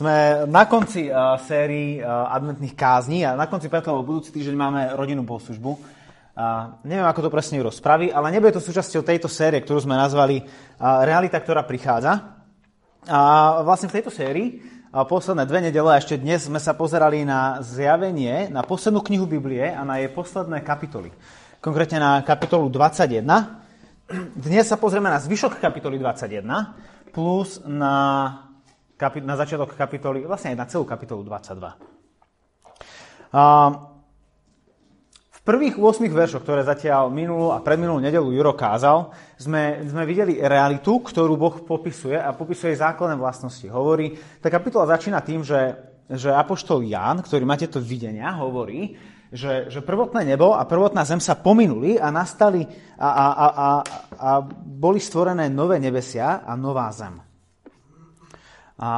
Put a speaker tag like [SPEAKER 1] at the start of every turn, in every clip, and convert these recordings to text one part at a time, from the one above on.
[SPEAKER 1] Sme na konci uh, sérii uh, adventných kázní a na konci preto budúci týždeň máme rodinnú bohoslužbu. Uh, neviem, ako to presne rozpraví, ale nebude to súčasťou tejto série, ktorú sme nazvali uh, Realita, ktorá prichádza. A vlastne v tejto sérii uh, posledné dve nedele a ešte dnes sme sa pozerali na zjavenie, na poslednú knihu Biblie a na jej posledné kapitoly. Konkrétne na kapitolu 21. Dnes sa pozrieme na zvyšok kapitoly 21 plus na na začiatok kapitoly, vlastne aj na celú kapitolu 22. A v prvých 8 veršoch, ktoré zatiaľ minulú a predminulú nedelu Juro kázal, sme, sme videli realitu, ktorú Boh popisuje a popisuje základné vlastnosti. Hovorí, tá kapitola začína tým, že, že Apoštol Ján, ktorý má tieto videnia, hovorí, že, že prvotné nebo a prvotná zem sa pominuli a nastali a, a, a, a, a boli stvorené nové nebesia a nová zem. A,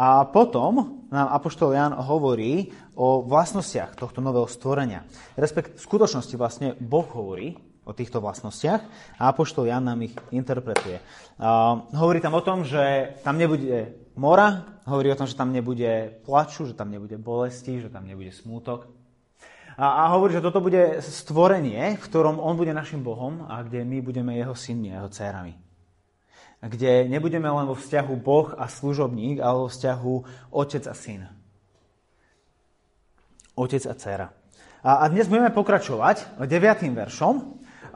[SPEAKER 1] a potom nám Apoštol Jan hovorí o vlastnostiach tohto nového stvorenia. Respekt, v skutočnosti vlastne Boh hovorí o týchto vlastnostiach a Apoštol Jan nám ich interpretuje. A, hovorí tam o tom, že tam nebude mora, hovorí o tom, že tam nebude plaču, že tam nebude bolesti, že tam nebude smútok. A, a hovorí, že toto bude stvorenie, v ktorom on bude našim Bohom a kde my budeme jeho synmi jeho dcerami kde nebudeme len vo vzťahu Boh a služobník, ale vo vzťahu otec a syn. Otec a dcera. A, a dnes budeme pokračovať 9. veršom.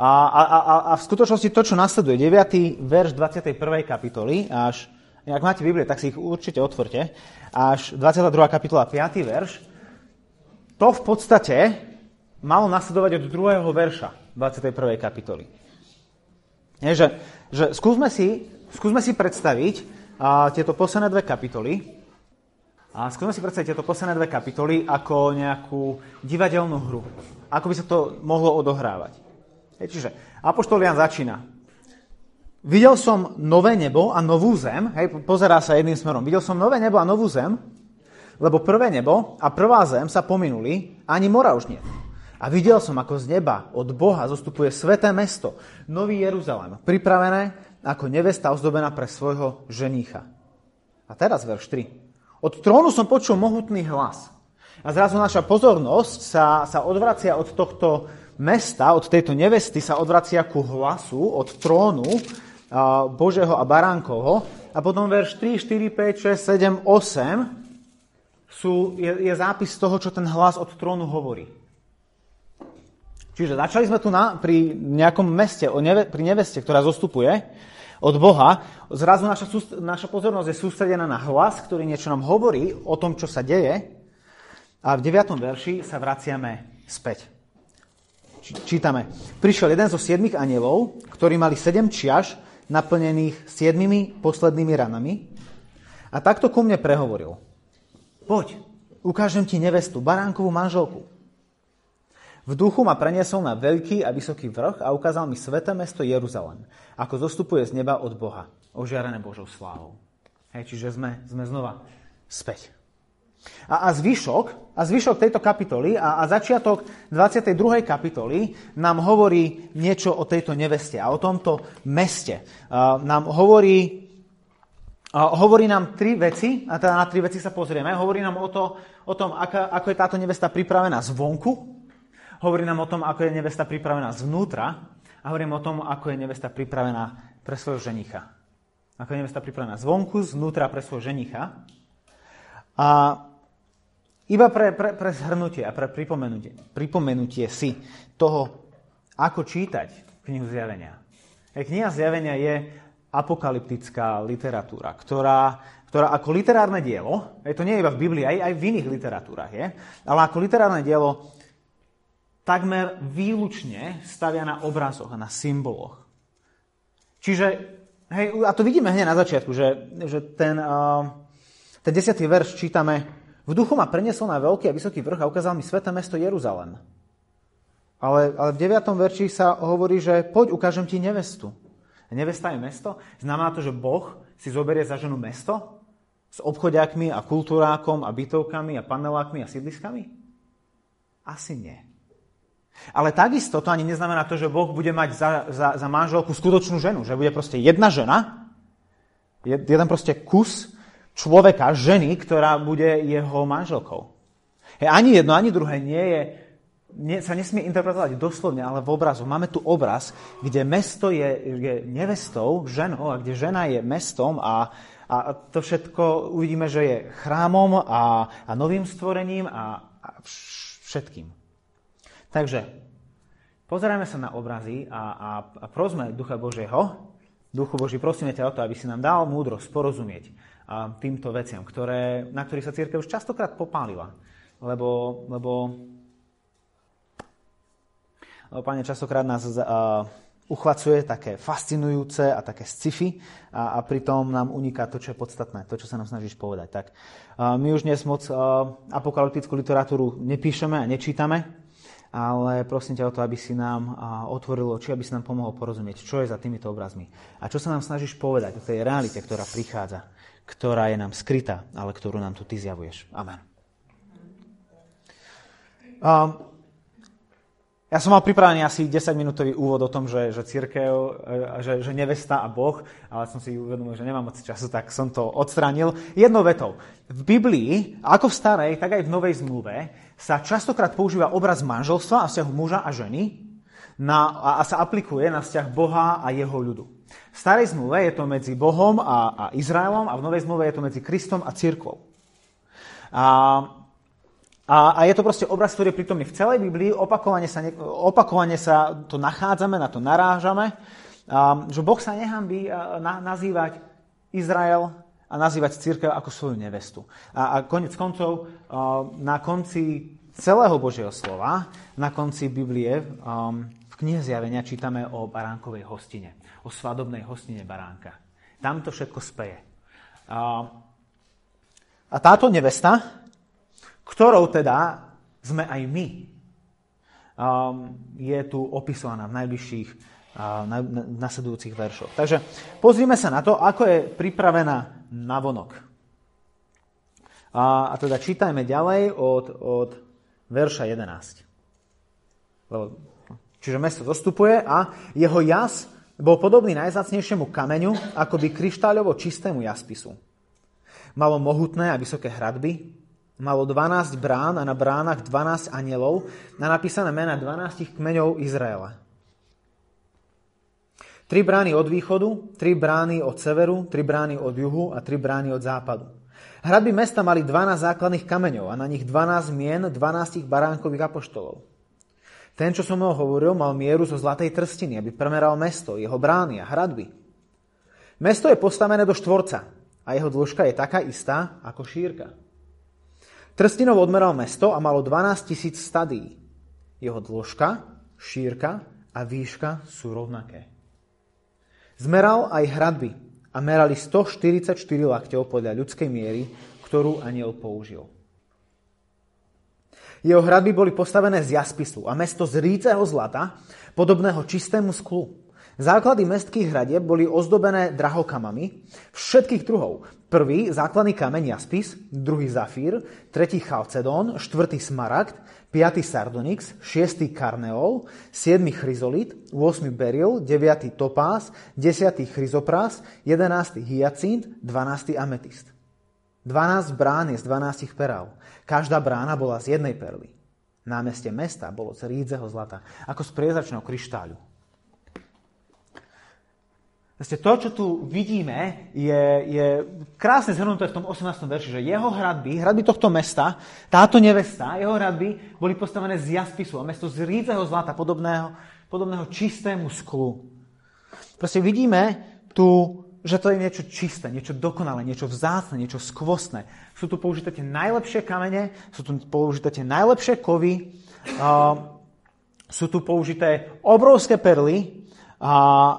[SPEAKER 1] A, a, a, a v skutočnosti to, čo nasleduje, 9. verš 21. kapitoly, až, ak máte Biblie, tak si ich určite otvorte, až 22. kapitola, 5. verš, to v podstate malo nasledovať od 2. verša 21. kapitoly. Je, že, že skúsme, si, skúsme si predstaviť a, tieto posledné dve kapitoly a skúsme si predstaviť tieto posledné dve kapitoly ako nejakú divadelnú hru. Ako by sa to mohlo odohrávať. Je, čiže Apoštol Jan začína. Videl som nové nebo a novú zem. Hej, pozerá sa jedným smerom. Videl som nové nebo a novú zem, lebo prvé nebo a prvá zem sa pominuli, ani mora už nie. A videl som, ako z neba od Boha zostupuje sveté mesto, Nový Jeruzalém, pripravené ako nevesta ozdobená pre svojho ženícha. A teraz verš 3. Od trónu som počul mohutný hlas. A zrazu naša pozornosť sa, sa odvracia od tohto mesta, od tejto nevesty sa odvracia ku hlasu, od trónu a, Božieho a Baránkovho. A potom verš 3, 4, 5, 6, 7, 8 sú, je, je zápis toho, čo ten hlas od trónu hovorí. Čiže začali sme tu na, pri nejakom meste, o neve, pri neveste, ktorá zostupuje od Boha. Zrazu naša, naša pozornosť je sústredená na hlas, ktorý niečo nám hovorí o tom, čo sa deje. A v 9. verši sa vraciame späť. Čítame. Prišiel jeden zo siedmých anielov, ktorí mali sedem čiaž naplnených siedmými poslednými ranami a takto ku mne prehovoril. Poď, ukážem ti nevestu, baránkovú manželku. V duchu ma preniesol na veľký a vysoký vrch a ukázal mi sveté mesto Jeruzalem, ako zostupuje z neba od Boha, ožiarené Božou slávou. Hej, čiže sme, sme znova späť. A, a, zvyšok, a zvyšok tejto kapitoly a, a začiatok 22. kapitoly nám hovorí niečo o tejto neveste a o tomto meste. A, nám hovorí, hovorí nám tri veci, a teda na tri veci sa pozrieme. Hovorí nám o, to, o tom, aká, ako je táto nevesta pripravená zvonku, Hovorí nám o tom, ako je nevesta pripravená zvnútra a hovorím o tom, ako je nevesta pripravená pre svojho ženicha. Ako je nevesta pripravená zvonku, zvnútra pre svojho ženicha. A iba pre, pre, pre zhrnutie a pre pripomenutie, pripomenutie si toho, ako čítať knihu zjavenia. Kniha zjavenia je apokalyptická literatúra, ktorá, ktorá ako literárne dielo, je to nie iba v Biblii, aj, aj v iných literatúrach je, ale ako literárne dielo takmer výlučne stavia na obrazoch a na symboloch. Čiže, hej, a to vidíme hneď na začiatku, že, že ten, uh, ten desiatý verš čítame V duchu ma preniesol na veľký a vysoký vrch a ukázal mi sveté mesto Jeruzalem. Ale, ale v deviatom verši sa hovorí, že poď, ukážem ti nevestu. Nevesta je mesto? Znamená to, že Boh si zoberie za ženu mesto? S obchodiakmi a kultúrákom a bytovkami a panelákmi a sídliskami? Asi nie. Ale takisto to ani neznamená to, že Boh bude mať za, za, za manželku skutočnú ženu. Že bude proste jedna žena, jeden proste kus človeka, ženy, ktorá bude jeho manželkou. Hej, ani jedno, ani druhé nie je, nie, sa nesmie interpretovať doslovne, ale v obrazu. Máme tu obraz, kde mesto je, je nevestou, ženou, a kde žena je mestom a, a to všetko uvidíme, že je chrámom a, a novým stvorením a, a všetkým. Takže pozerajme sa na obrazy a, a, a prosme Ducha Božieho, Duchu Boží, prosíme ťa o to, aby si nám dal múdrosť porozumieť a týmto veciam, ktoré, na ktorých sa církev už častokrát popálila. Lebo, lebo, Pane, častokrát nás uh, uchvacuje také fascinujúce a také sci-fi a, a pritom nám uniká to, čo je podstatné, to, čo sa nám snažíš povedať. Tak uh, my už dnes moc uh, apokalyptickú literatúru nepíšeme a nečítame, ale prosím ťa o to, aby si nám otvoril oči, aby si nám pomohol porozumieť, čo je za týmito obrazmi a čo sa nám snažíš povedať o tej realite, ktorá prichádza, ktorá je nám skrytá, ale ktorú nám tu ty zjavuješ. Amen. Um, ja som mal pripravený asi 10-minútový úvod o tom, že, že církev, e, že, že nevesta a Boh, ale som si uvedomil, že nemám moc času, tak som to odstránil. Jednou vetou. V Biblii, ako v starej, tak aj v Novej zmluve, sa častokrát používa obraz manželstva a vzťahu muža a ženy na, a, a sa aplikuje na vzťah Boha a jeho ľudu. V starej zmluve je to medzi Bohom a, a Izraelom a v Novej zmluve je to medzi Kristom a církvou. A a, a je to proste obraz, ktorý je prítomný v celej Biblii, opakovane sa, ne, opakovane sa to nachádzame, na to narážame, a, že Boh sa nehambí na, nazývať Izrael a nazývať církev ako svoju nevestu. A, a konec koncov, a, na konci celého Božieho slova, na konci Biblie, a, v knihe Zjavenia čítame o baránkovej hostine, o svadobnej hostine baránka. Tam to všetko speje. A, a táto nevesta, ktorou teda sme aj my, um, je tu opisovaná v najbližších uh, nasledujúcich veršoch. Takže pozrime sa na to, ako je pripravená na vonok. A, a teda čítajme ďalej od, od verša 11. čiže mesto zostupuje a jeho jas bol podobný najzácnejšiemu kameňu, by kryštáľovo čistému jaspisu. Malo mohutné a vysoké hradby, Malo 12 brán a na bránach 12 anielov a napísané mena 12 kmeňov Izraela. Tri brány od východu, tri brány od severu, tri brány od juhu a tri brány od západu. Hradby mesta mali 12 základných kameňov a na nich 12 mien 12 baránkových apoštolov. Ten, čo som mnou hovoril, mal mieru zo zlatej trstiny, aby premeral mesto, jeho brány a hradby. Mesto je postavené do štvorca a jeho dĺžka je taká istá ako šírka. Trstinov odmeral mesto a malo 12 tisíc stadí. Jeho dĺžka, šírka a výška sú rovnaké. Zmeral aj hradby a merali 144 lakťov podľa ľudskej miery, ktorú aniel použil. Jeho hradby boli postavené z jaspisu a mesto z ríceho zlata, podobného čistému sklu. Základy mestských hradieb boli ozdobené drahokamami všetkých druhov. Prvý základný kameň jaspis, druhý zafír, tretí chalcedón, štvrtý smaragd, piatý sardonyx, šiestý karneol, siedmy chryzolit, 8 beril, deviatý topás, desiatý chryzoprás, jedenáctý hyacint, dvanáctý ametist. 12 brán je z 12 perál. Každá brána bola z jednej perly. Námestie mesta bolo z rídzeho zlata, ako z priezačného kryštáľu. Proste to, čo tu vidíme, je, je krásne zhrnuté v tom 18. verši, že jeho hradby, hradby tohto mesta, táto nevesta, jeho hradby boli postavené z jaspisu a mesto z rídzeho zlata, podobného, podobného čistému sklu. Proste vidíme tu, že to je niečo čisté, niečo dokonalé, niečo vzácne, niečo skvostné. Sú tu použité tie najlepšie kamene, sú tu použité tie najlepšie kovy, uh, sú tu použité obrovské perly, a,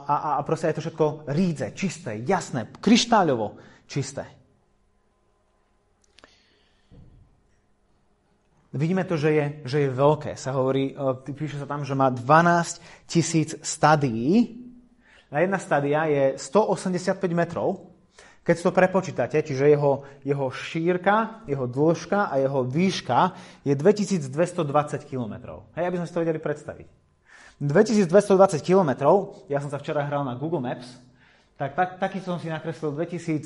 [SPEAKER 1] a, a proste je to všetko rídze, čisté, jasné, kryštáľovo čisté. Vidíme to, že je, že je veľké. Sa hovorí, píše sa tam, že má 12 tisíc stadií. Na jedna stadia je 185 metrov. Keď to prepočítate, čiže jeho, jeho šírka, jeho dĺžka a jeho výška je 2220 km. Hej, aby sme si to vedeli predstaviť. 2220 km, ja som sa včera hral na Google Maps, tak, tak taký som si nakreslil 2220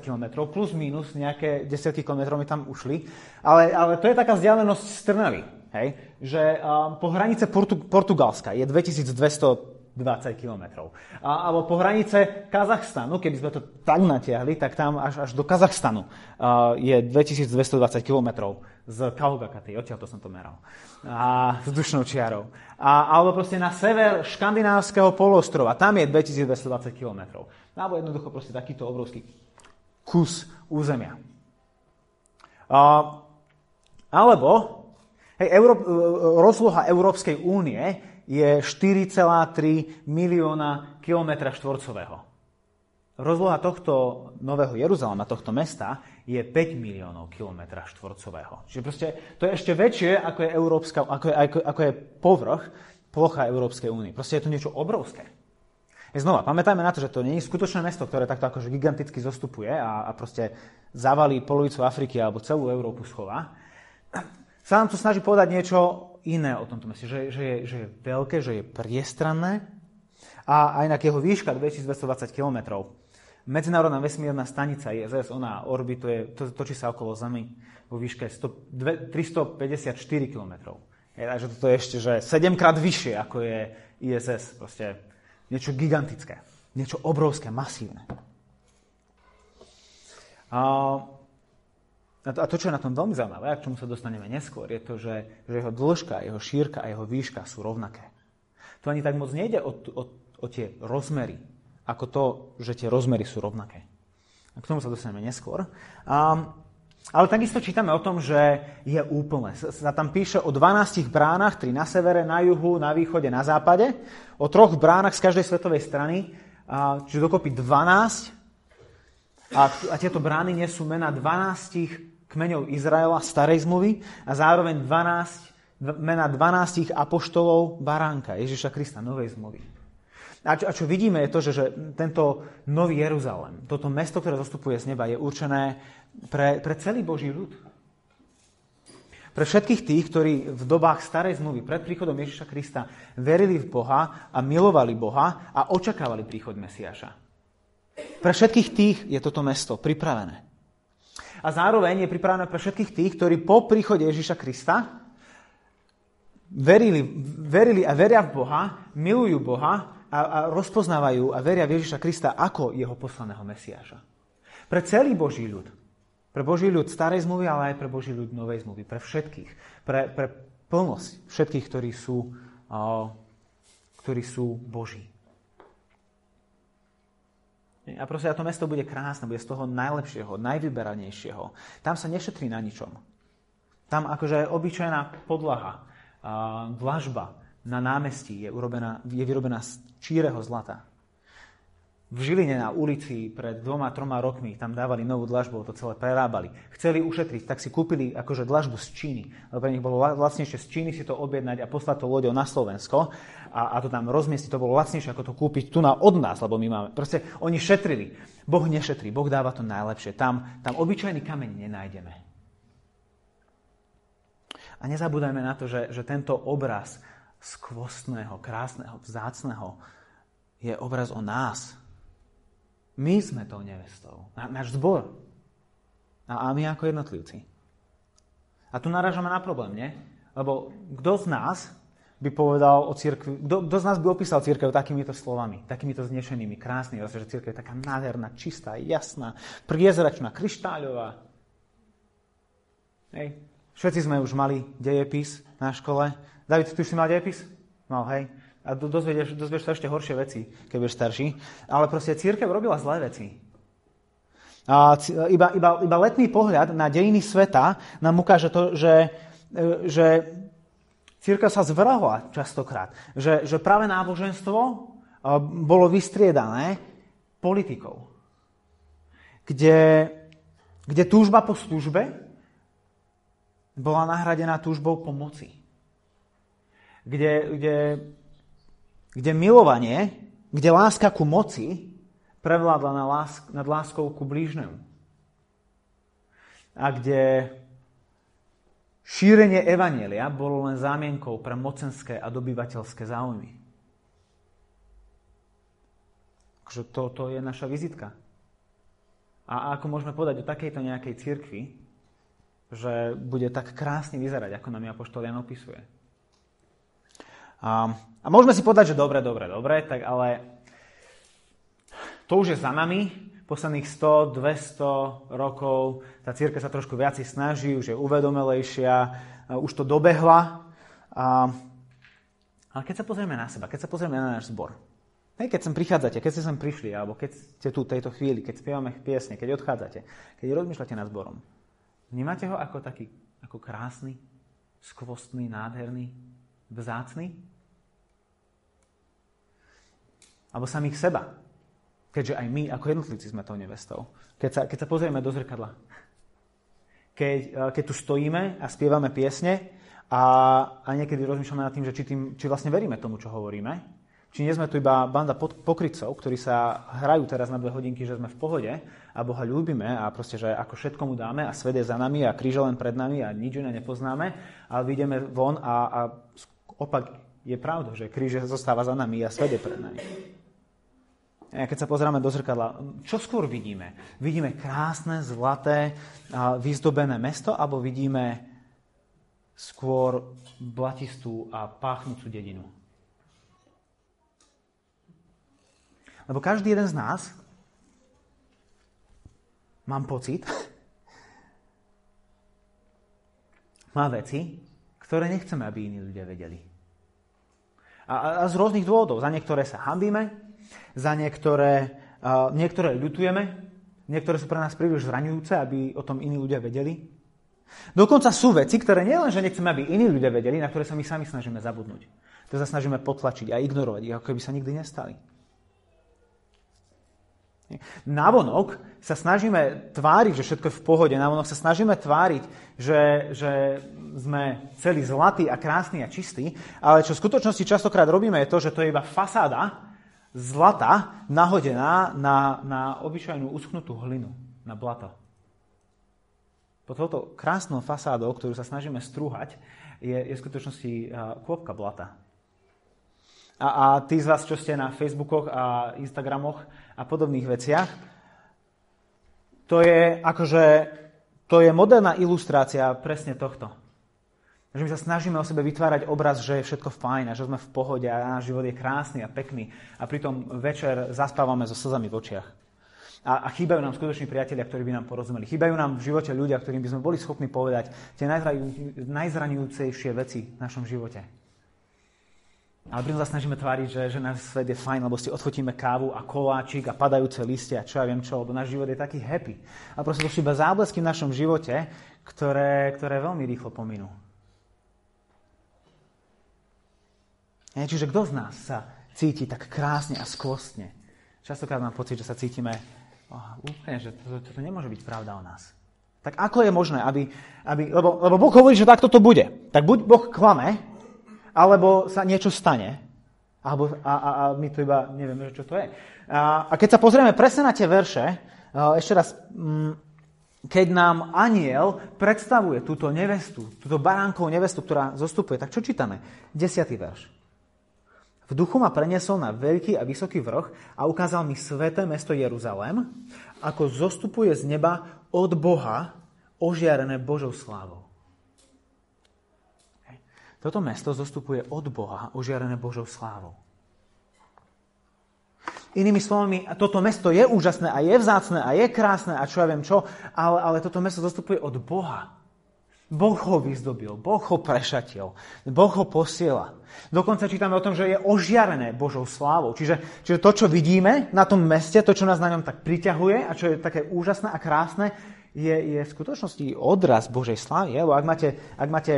[SPEAKER 1] km, plus minus nejaké desiatky km mi tam ušli. Ale, ale to je taká vzdialenosť z Trnavy, hej? že um, po hranice Portu, Portugalska je 2200 20 km. A, alebo po hranice Kazachstanu, keby sme to tak natiahli, tak tam až, až do Kazachstanu uh, je 2220 km z Kaugakaty, odtiaľ to som to meral. A vzdušnou čiarou. A, alebo proste na sever škandinávskeho polostrova, tam je 2220 km. Alebo jednoducho proste takýto obrovský kus územia. Uh, alebo hej, Euró- rozloha Európskej únie je 4,3 milióna kilometra štvorcového. Rozloha tohto nového Jeruzalema, tohto mesta, je 5 miliónov kilometra štvorcového. Čiže proste to je ešte väčšie, ako je, Európska, ako je, ako, ako je povrch, plocha Európskej únie. Proste je to niečo obrovské. Znova, pamätajme na to, že to nie je skutočné mesto, ktoré takto akože giganticky zostupuje a, a proste zavalí polovicu Afriky alebo celú Európu schová. Sa nám tu snaží povedať niečo iné o tomto meste, že, že, je, že je veľké, že je priestranné a aj na jeho výška 2220 km. Medzinárodná vesmírna stanica ISS, ona orbituje, to, točí sa okolo Zemi vo výške 100, 354 km. Je, takže toto je ešte že 7 krát vyššie, ako je ISS. Proste niečo gigantické, niečo obrovské, masívne. A to, čo je na tom veľmi zaujímavé, a k čomu sa dostaneme neskôr, je to, že, že jeho dĺžka, jeho šírka a jeho výška sú rovnaké. To ani tak moc nejde o, o, o tie rozmery, ako to, že tie rozmery sú rovnaké. A k tomu sa dostaneme neskôr. Um, ale takisto čítame o tom, že je úplné. Sa tam píše o 12 bránach, tri na severe, na juhu, na východe, na západe, o troch bránach z každej svetovej strany, čiže dokopy 12. A, a tieto brány nesú mena 12 kmeňov Izraela starej zmluvy a zároveň 12, mena 12 apoštolov baránka Ježiša Krista novej zmluvy. A čo, a čo vidíme je to, že, že tento nový Jeruzalém, toto mesto, ktoré zostupuje z neba, je určené pre, pre celý Boží ľud. Pre všetkých tých, ktorí v dobách starej zmluvy pred príchodom Ježiša Krista verili v Boha a milovali Boha a očakávali príchod Mesiaša. Pre všetkých tých je toto mesto pripravené a zároveň je pripravená pre všetkých tých, ktorí po príchode Ježiša Krista verili, verili a veria v Boha, milujú Boha a, a rozpoznávajú a veria v Ježiša Krista ako jeho poslaného Mesiáša. Pre celý Boží ľud. Pre Boží ľud starej zmluvy, ale aj pre Boží ľud novej zmluvy. Pre všetkých. Pre, pre plnosť všetkých, ktorí sú, ktorí sú Boží. A proste a to mesto bude krásne, bude z toho najlepšieho, najvyberanejšieho. Tam sa nešetrí na ničom. Tam akože obyčajná podlaha, dlažba na námestí je, urobená, je vyrobená z číreho zlata. V Žiline na ulici pred dvoma, troma rokmi tam dávali novú dlažbu, to celé prerábali. Chceli ušetriť, tak si kúpili akože dlažbu z Číny. Lebo pre nich bolo lacnejšie z Číny si to objednať a poslať to loďou na Slovensko a, a to tam rozmiestiť. To bolo lacnejšie ako to kúpiť tu na od nás, lebo my máme. Proste oni šetrili. Boh nešetrí, Boh dáva to najlepšie. Tam, tam obyčajný kameň nenájdeme. A nezabúdajme na to, že, že tento obraz skvostného, krásneho, vzácného je obraz o nás, my sme tou nevestou. Náš zbor. A, a my ako jednotlivci. A tu narážame na problém, nie? Lebo kto z nás by povedal o církvi, kto, kto z nás by opísal církev takýmito slovami, takýmito znešenými, krásnymi, že církev je taká nádherná, čistá, jasná, priezračná, kryštáľová. Hej. Všetci sme už mali dejepis na škole. David, ty už si mal dejepis? Mal, hej. A dozvieš, dozvieš sa ešte horšie veci, keď budeš starší. Ale proste církev robila zlé veci. A iba, iba, iba letný pohľad na dejiny sveta nám ukáže to, že, e, že církev sa zvrhla častokrát. Že, že práve náboženstvo e, bolo vystriedané politikou. Kde, kde túžba po službe bola nahradená túžbou po moci. Kde, kde kde milovanie, kde láska ku moci prevládla na lásk, nad láskou ku blížnemu. A kde šírenie evanelia bolo len zámienkou pre mocenské a dobyvateľské záujmy. Akože to, to je naša vizitka. A ako môžeme povedať o takejto nejakej cirkvi, že bude tak krásne vyzerať, ako nám Apoštol Jan opisuje. A, a môžeme si povedať, že dobre, dobre, dobre, tak ale to už je za nami, posledných 100, 200 rokov, tá círka sa trošku viac snaží, už je uvedomelejšia, už to dobehla. A, ale keď sa pozrieme na seba, keď sa pozrieme na náš zbor, Hej, keď sem prichádzate, keď ste sem prišli, alebo keď ste tu tejto chvíli, keď spievame piesne, keď odchádzate, keď rozmýšľate nad zborom, vnímate ho ako taký, ako krásny, skvostný, nádherný, vzácný? Alebo samých seba, keďže aj my ako jednotlivci sme tou nevestou. Keď sa, keď sa pozrieme do zrkadla, keď, eh, keď tu stojíme a spievame piesne a, a niekedy rozmýšľame nad tým, že či, tým, či vlastne veríme tomu, čo hovoríme, či nie sme tu iba banda pokrycov, ktorí sa hrajú teraz na dve hodinky, že sme v pohode a Boha ľúbime a proste, že ako všetko mu dáme a svet je za nami a kríž len pred nami a nič iné nepoznáme, ale vyjdeme von a, a opak je pravda, že kríž zostáva za nami a svet je pred nami. A keď sa pozrieme do zrkadla, čo skôr vidíme? Vidíme krásne, zlaté, vyzdobené mesto, alebo vidíme skôr blatistú a páchnúcu dedinu? Lebo každý jeden z nás, mám pocit, má veci, ktoré nechceme, aby iní ľudia vedeli. A, a z rôznych dôvodov. Za niektoré sa hambíme, za niektoré, uh, niektoré ľutujeme, niektoré sú pre nás príliš zraňujúce, aby o tom iní ľudia vedeli. Dokonca sú veci, ktoré nielen, že nechceme, aby iní ľudia vedeli, na ktoré sa my sami snažíme zabudnúť. To sa snažíme potlačiť a ignorovať ako keby sa nikdy nestali. Navonok sa snažíme tváriť, že všetko je v pohode. Navonok sa snažíme tváriť, že, že sme celý zlatý a krásny a čistý, ale čo v skutočnosti častokrát robíme je to, že to je iba fasáda zlata nahodená na, na obyčajnú uschnutú hlinu, na blato. Pod touto krásnou fasádou, ktorú sa snažíme strúhať, je, je v skutočnosti kôpka blata. A, a tí z vás, čo ste na Facebookoch a Instagramoch a podobných veciach, to je akože, to je moderná ilustrácia presne tohto. Že my sa snažíme o sebe vytvárať obraz, že je všetko fajn a že sme v pohode a náš život je krásny a pekný a pritom večer zaspávame so slzami v očiach. A, a chýbajú nám skutoční priatelia, ktorí by nám porozumeli. Chýbajú nám v živote ľudia, ktorým by sme boli schopní povedať tie najzraňujúcejšie veci v našom živote. Ale pritom sa snažíme tváriť, že, že náš svet je fajn, lebo si odfotíme kávu a koláčik a padajúce listy a čo ja viem čo, lebo náš život je taký happy. A proste to sú iba záblesky v našom živote, ktoré, ktoré veľmi rýchlo pominú. Je, čiže kto z nás sa cíti tak krásne a skvostne? Častokrát mám pocit, že sa cítime oh, úplne, že toto to, to nemôže byť pravda o nás. Tak ako je možné, aby, aby lebo, lebo Boh hovorí, že takto to bude. Tak buď Boh klame, alebo sa niečo stane, alebo, a, a, a my to iba nevieme, čo to je. A, a keď sa pozrieme presne na tie verše, ešte raz, mm, keď nám aniel predstavuje túto nevestu, túto baránkovú nevestu, ktorá zostupuje, tak čo čítame? Desiatý verš. V duchu ma preniesol na veľký a vysoký vrch a ukázal mi sveté mesto Jeruzalém, ako zostupuje z neba od Boha, ožiarené Božou slávou. Toto mesto zostupuje od Boha, ožiarené Božou slávou. Inými slovami, toto mesto je úžasné a je vzácne a je krásne a čo ja viem čo, ale, ale toto mesto zostupuje od Boha. Boh ho vyzdobil, Boh ho prešatil, Boh ho posiela. Dokonca čítame o tom, že je ožiarené Božou slávou. Čiže, čiže to, čo vidíme na tom meste, to, čo nás na ňom tak priťahuje a čo je také úžasné a krásne, je, je v skutočnosti odraz Božej slávy. Lebo ak máte, ak máte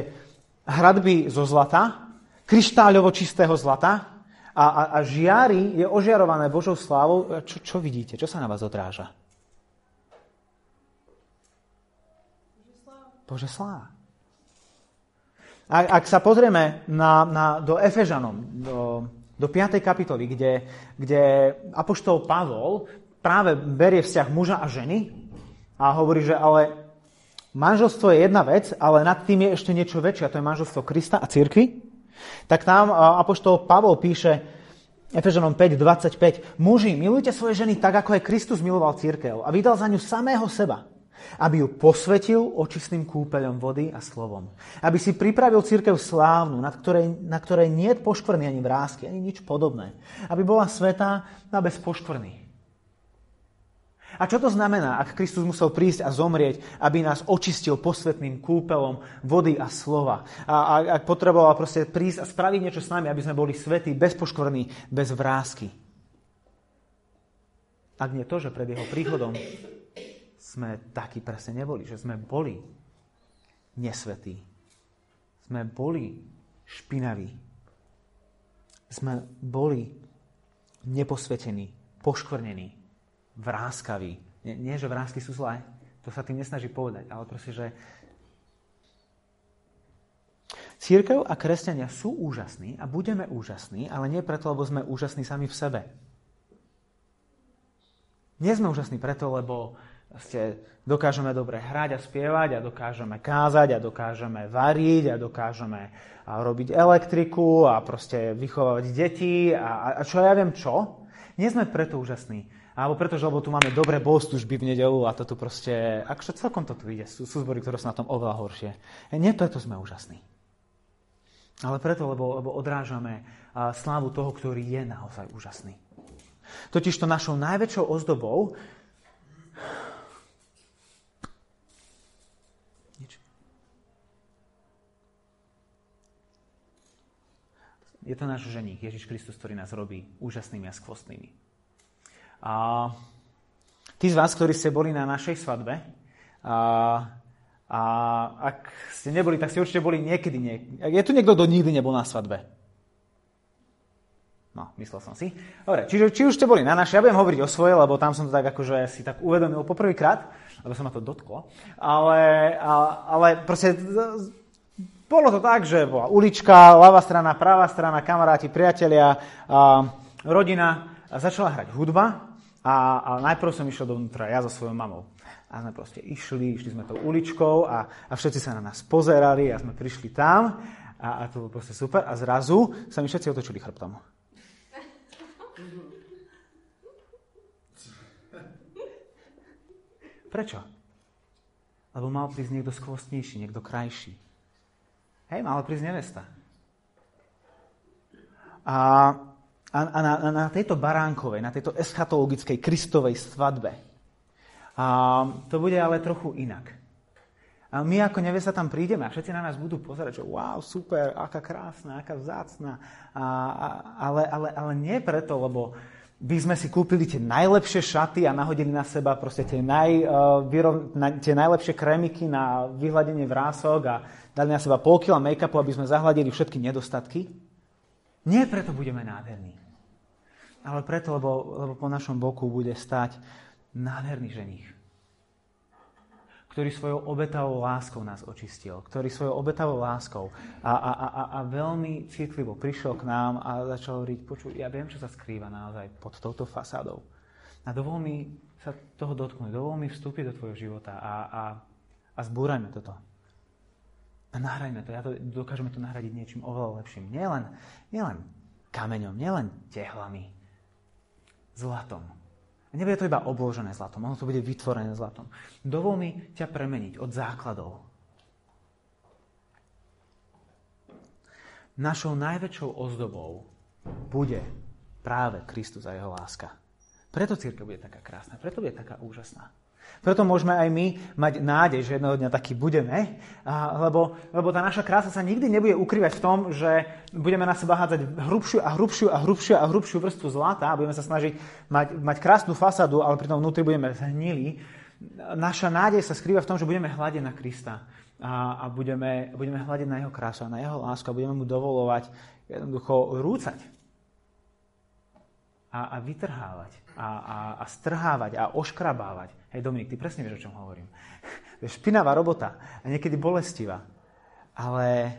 [SPEAKER 1] hradby zo zlata, kryštáľovo čistého zlata a, a, a žiary je ožiarované Božou slávou. Čo, čo vidíte? Čo sa na vás odráža? Bože sláva. Ak, ak sa pozrieme na, na, do Efežanom, do, do 5. kapitoly, kde, kde apoštol Pavol práve berie vzťah muža a ženy a hovorí, že ale manželstvo je jedna vec, ale nad tým je ešte niečo väčšie, a to je manželstvo Krista a církvy, tak tam apoštol Pavol píše, Efežanom 5.25. Muži, milujte svoje ženy tak, ako aj Kristus miloval církev a vydal za ňu samého seba, aby ju posvetil očistným kúpeľom vody a slovom. Aby si pripravil církev slávnu, nad ktorej, na ktorej nie je poškvrný ani vrázky, ani nič podobné. Aby bola svetá a bez poškvrny. A čo to znamená, ak Kristus musel prísť a zomrieť, aby nás očistil posvetným kúpelom vody a slova? A, ak potreboval proste prísť a spraviť niečo s nami, aby sme boli svetí, bezpoškvrní, bez vrázky. Ak nie to, že pred jeho príchodom sme takí presne neboli, že sme boli nesvetí. Sme boli špinaví. Sme boli neposvetení, poškvrnení vrázkavý. Nie, nie, že vrázky sú zlé, to sa tým nesnaží povedať, ale proste, že Církev a kresťania sú úžasní a budeme úžasní, ale nie preto, lebo sme úžasní sami v sebe. Nie sme úžasní preto, lebo ste, dokážeme dobre hrať a spievať a dokážeme kázať a dokážeme variť a dokážeme robiť elektriku a proste vychovávať deti a, a čo ja viem čo. Nie sme preto úžasní, alebo preto, že lebo tu máme dobré bohoslužby v nedelu a to tu proste, akože celkom to tu ide. Sú, sú zbory, ktoré sú na tom oveľa horšie. E, nie preto sme úžasní. Ale preto, lebo, lebo odrážame slávu toho, ktorý je naozaj úžasný. Totiž to našou najväčšou ozdobou. Je to náš ženík, Ježiš Kristus, ktorý nás robí úžasnými a skvostnými. A tí z vás, ktorí ste boli na našej svadbe, a, a ak ste neboli, tak ste určite boli niekedy. Nie... Je tu niekto, kto nikdy nebol na svadbe? No, myslel som si. Dobre, čiže či už ste boli na našej, ja budem hovoriť o svojej, lebo tam som to tak akože si tak uvedomil poprvýkrát, lebo sa ma to dotklo. Ale, ale proste bolo to tak, že bola ulička, ľavá strana, pravá strana, kamaráti, priatelia, rodina a začala hrať hudba a, a najprv som išiel dovnútra, ja so svojou mamou. A sme proste išli, išli sme tou uličkou a, a všetci sa na nás pozerali a sme prišli tam a, a to bolo proste super. A zrazu sa mi všetci otočili chrbtom. Prečo? Lebo mal prísť niekto skvostnejší, niekto krajší. Hej, mala prísť nevesta. A a, a na, na tejto baránkovej, na tejto eschatologickej kristovej svadbe. A to bude ale trochu inak. A my ako nevesa tam prídeme a všetci na nás budú pozerať, že wow, super, aká krásna, aká vzácna. A, a, ale, ale, ale nie preto, lebo by sme si kúpili tie najlepšie šaty a nahodili na seba proste tie, naj, uh, vyrov, na, tie najlepšie krémiky na vyhľadenie vrások a dali na seba pol kila make-upu, aby sme zahladili všetky nedostatky. Nie preto budeme nádherní ale preto, lebo, lebo po našom boku bude stať nádherný ženich, ktorý svojou obetavou láskou nás očistil, ktorý svojou obetavou láskou a, a, a, a veľmi citlivo prišiel k nám a začal hovoriť, počuj, ja viem, čo sa skrýva naozaj pod touto fasádou. A dovol mi sa toho dotknúť, dovol mi vstúpiť do tvojho života a, a, a zbúrajme toto. A nahrajme to. Ja to, dokážeme to nahradiť niečím oveľa lepším. Nielen, nielen kameňom, nielen tehlami, zlatom. A nebude to iba obložené zlatom, ono to bude vytvorené zlatom. Dovol mi ťa premeniť od základov. Našou najväčšou ozdobou bude práve Kristus a jeho láska. Preto církev bude taká krásna, preto bude taká úžasná. Preto môžeme aj my mať nádej, že jedného dňa taký budeme, lebo, lebo tá naša krása sa nikdy nebude ukrývať v tom, že budeme na seba hádzať hrubšiu a hrubšiu a hrubšiu a hrubšiu vrstvu zlata a budeme sa snažiť mať, mať krásnu fasádu, ale pritom vnútri budeme zhnili. Naša nádej sa skrýva v tom, že budeme hľadiť na Krista a, a budeme, budeme hľadiť na jeho krásu a na jeho lásku a budeme mu dovolovať jednoducho rúcať a, a vytrhávať a, a, a strhávať a oškrabávať. Hej, Dominik, ty presne vieš, o čom hovorím. To je špinavá robota a niekedy bolestivá. Ale,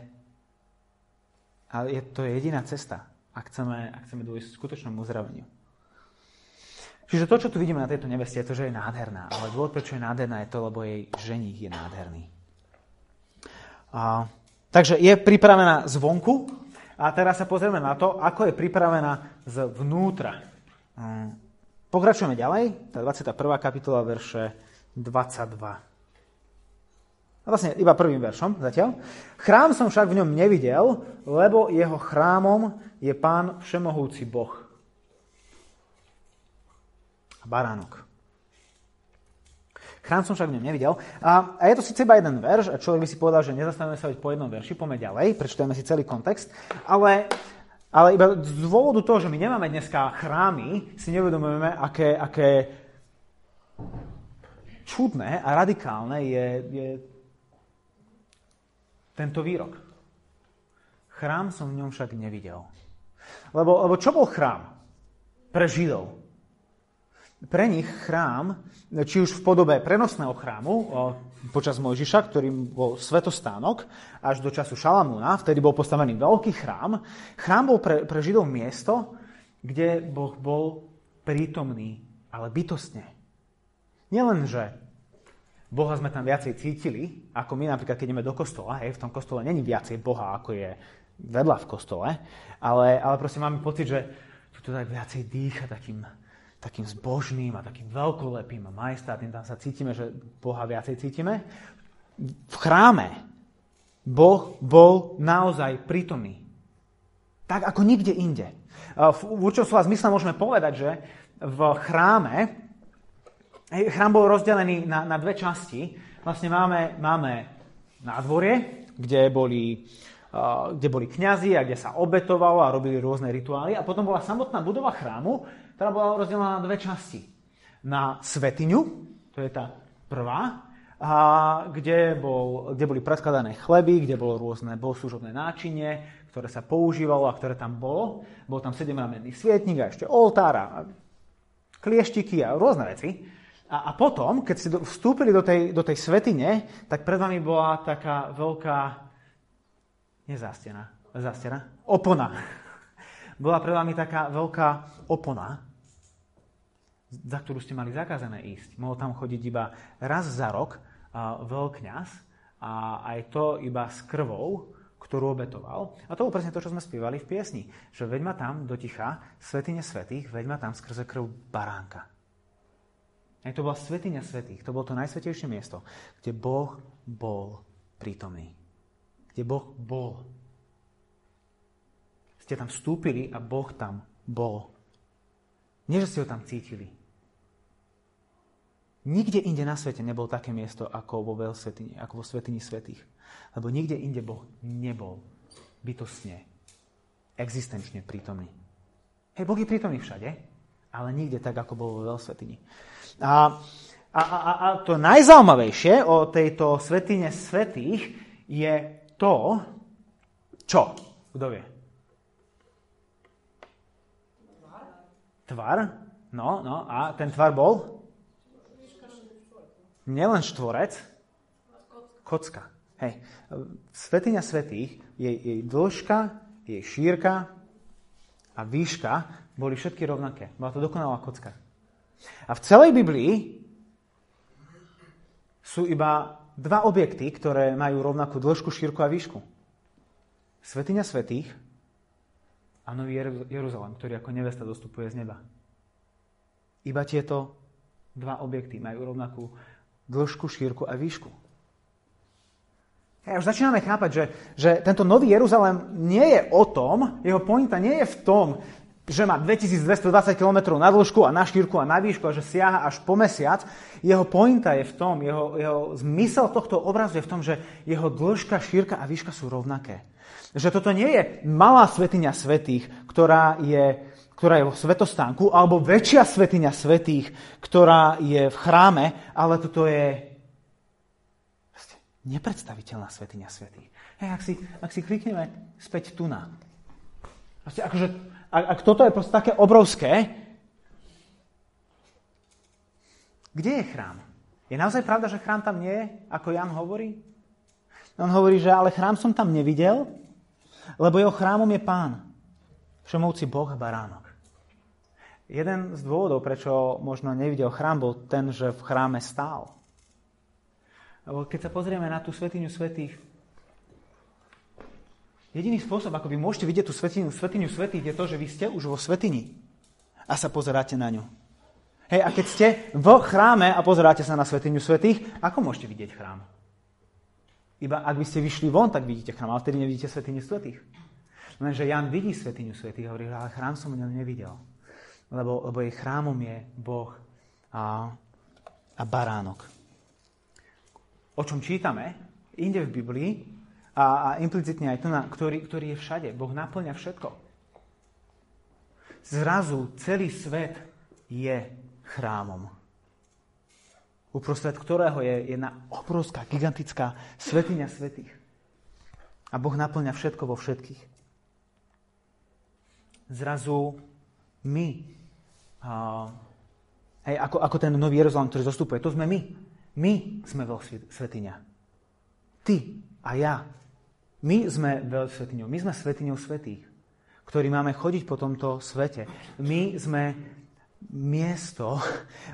[SPEAKER 1] ale je, to je jediná cesta, ak chceme, ak chceme dôjsť k skutočnému uzdraveniu. Čiže to, čo tu vidíme na tejto neveste, je to, že je nádherná. Ale dôvod, prečo je nádherná, je to, lebo jej ženích je nádherný. A, takže je pripravená zvonku, A teraz sa pozrieme na to, ako je pripravená zvnútra. Mm. Pokračujeme ďalej, tá 21. kapitola, verše 22. A vlastne iba prvým veršom zatiaľ. Chrám som však v ňom nevidel, lebo jeho chrámom je pán všemohúci Boh. Baránok. Chrám som však v ňom nevidel. A, a je to síce iba jeden verš, a človek by si povedal, že nezastavíme sa po jednom verši, poďme ďalej, prečítame si celý kontext, ale, ale iba z dôvodu toho, že my nemáme dneska chrámy, si neuvedomujeme, aké, aké čudné a radikálne je, je tento výrok. Chrám som v ňom však nevidel. Lebo, lebo čo bol chrám pre Židov? Pre nich chrám, či už v podobe prenosného chrámu počas Mojžiša, ktorým bol svetostánok, až do času Šalamúna, vtedy bol postavený veľký chrám. Chrám bol pre, pre Židov miesto, kde Boh bol prítomný, ale bytostne. Nielen, že Boha sme tam viacej cítili, ako my napríklad, keď ideme do kostola. Hej, v tom kostole není viacej Boha, ako je vedľa v kostole, ale, ale proste máme pocit, že tu to tak viacej dýcha takým, takým zbožným a takým veľkolepým a majestátnym. Tam sa cítime, že Boha viacej cítime. V chráme Boh bol naozaj prítomný. Tak ako nikde inde. V určitom slova zmysle môžeme povedať, že v chráme chrám bol rozdelený na, na dve časti. Vlastne máme, máme nádvorie, kde boli, kde boli kňazi a kde sa obetovalo a robili rôzne rituály. A potom bola samotná budova chrámu, ktorá bola rozdelená na dve časti. Na svetiňu, to je tá prvá, a kde, bol, kde boli predkladané chleby, kde bolo rôzne bohoslužobné náčinie, ktoré sa používalo a ktoré tam bolo. Bol tam sedemramenný svietnik a ešte oltár a klieštiky a rôzne veci. A, a potom, keď ste vstúpili do tej, do tej svetine, tak pred vami bola taká veľká, nezástena, zástena, opona. Bola pred vami taká veľká opona, za ktorú ste mali zakázané ísť. Mohol tam chodiť iba raz za rok veľkňaz a aj to iba s krvou, ktorú obetoval. A to bolo presne to, čo sme spievali v piesni. Že veď ma tam do ticha, svetine svetých, veď ma tam skrze krv baránka. Aj to bola svetiňa svetých. To bolo to najsvetejšie miesto, kde Boh bol prítomný. Kde Boh bol. Ste tam vstúpili a Boh tam bol. Nie, že ste ho tam cítili. Nikde inde na svete nebolo také miesto ako vo veľsvetini, ako vo svetini svetých. Lebo nikde inde Boh nebol bytostne, existenčne prítomný. Hej, Boh je prítomný všade, ale nikde tak, ako bol vo veľsvetini. A, a, a, a to najzaujímavejšie o tejto svetine svetých je to, čo? Kto vie? Tvar. No, no, a ten tvar bol? Nielen štvorec, kocka. Hej. Svetiňa svetých, jej, jej dĺžka, jej šírka a výška boli všetky rovnaké. Bola to dokonalá kocka. A v celej Biblii sú iba dva objekty, ktoré majú rovnakú dĺžku, šírku a výšku. Svetiňa svetých a Nový Jeruzalém, ktorý ako nevesta dostupuje z neba. Iba tieto dva objekty majú rovnakú dĺžku, šírku a výšku. Ja už začíname chápať, že, že tento Nový Jeruzalém nie je o tom, jeho pointa nie je v tom, že má 2220 km na dĺžku a na šírku a na výšku a že siaha až po mesiac, jeho pointa je v tom, jeho, jeho zmysel tohto obrazu je v tom, že jeho dĺžka, šírka a výška sú rovnaké. Že toto nie je malá svetiňa svetých, ktorá je, ktorá je vo svetostánku, alebo väčšia svetiňa svetých, ktorá je v chráme, ale toto je nepredstaviteľná svetiňa svetých. Hej, ak si, ak si klikneme späť tu na. Proste akože ak, ak toto je proste také obrovské, kde je chrám? Je naozaj pravda, že chrám tam nie je, ako Jan hovorí? On hovorí, že ale chrám som tam nevidel, lebo jeho chrámom je pán, všemovci Boh a baránok. Jeden z dôvodov, prečo možno nevidel chrám, bol ten, že v chráme stál. Lebo keď sa pozrieme na tú svetiňu svetých, Jediný spôsob, ako vy môžete vidieť tú svetinu, svetinu svetých, je to, že vy ste už vo svetini a sa pozeráte na ňu. Hej, a keď ste v chráme a pozeráte sa na svetinu svetých, ako môžete vidieť chrám? Iba ak by ste vyšli von, tak vidíte chrám, ale vtedy nevidíte svetinu svetých. Lenže Jan vidí svetinu svetých a hovorí, ale chrám som nevidel. Lebo, lebo jej chrámom je Boh a, a baránok. O čom čítame, inde v Biblii, a, a implicitne aj tu, na, ktorý, ktorý je všade. Boh naplňa všetko. Zrazu celý svet je chrámom. Uprostred ktorého je jedna obrovská, gigantická svetiňa svetých. A Boh naplňa všetko vo všetkých. Zrazu my, uh, hej, ako, ako ten nový Jeruzalém, ktorý zostupuje, to sme my. My sme veľ svetiňa. Ty a ja my sme svetiňou, my sme svetiňou svetých, ktorí máme chodiť po tomto svete. My sme miesto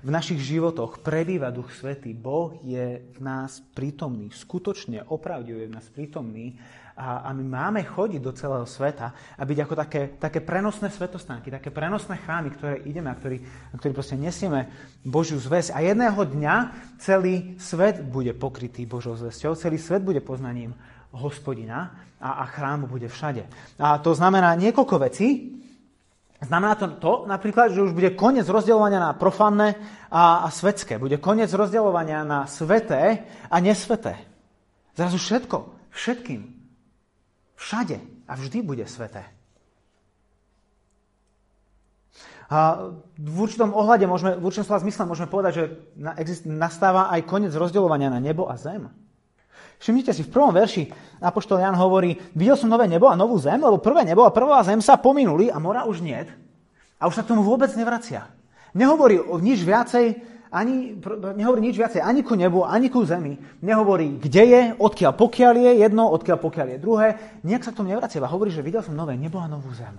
[SPEAKER 1] v našich životoch prebýva Duch Svetý. Boh je v nás prítomný, skutočne, opravdivo je v nás prítomný a, a my máme chodiť do celého sveta a byť ako také, také prenosné svetostánky, také prenosné chrámy, ktoré ideme a ktorý, a ktorý proste nesieme Božiu zväzť. A jedného dňa celý svet bude pokrytý Božou zväzťou, celý svet bude poznaním hospodina a, a chrám bude všade. A to znamená niekoľko vecí. Znamená to, to napríklad, že už bude koniec rozdeľovania na profanné a, a svetské. Bude koniec rozdeľovania na sveté a nesveté. Zrazu všetko, všetkým, všade a vždy bude sveté. A v určitom ohľade, môžeme, v určitom slova zmysle môžeme povedať, že nastáva aj koniec rozdeľovania na nebo a zem. Všimnite si, v prvom verši Apoštol Jan hovorí, videl som nové nebo a novú zem, lebo prvé nebo a prvá zem sa pominuli a mora už niet. A už sa k tomu vôbec nevracia. Nehovorí o nič viacej, ani, nehovorí nič viacej ani ku nebu, ani ku zemi. Nehovorí, kde je, odkiaľ pokiaľ je jedno, odkiaľ pokiaľ je druhé. Nijak sa k tomu nevracia, hovorí, že videl som nové nebo a novú zem.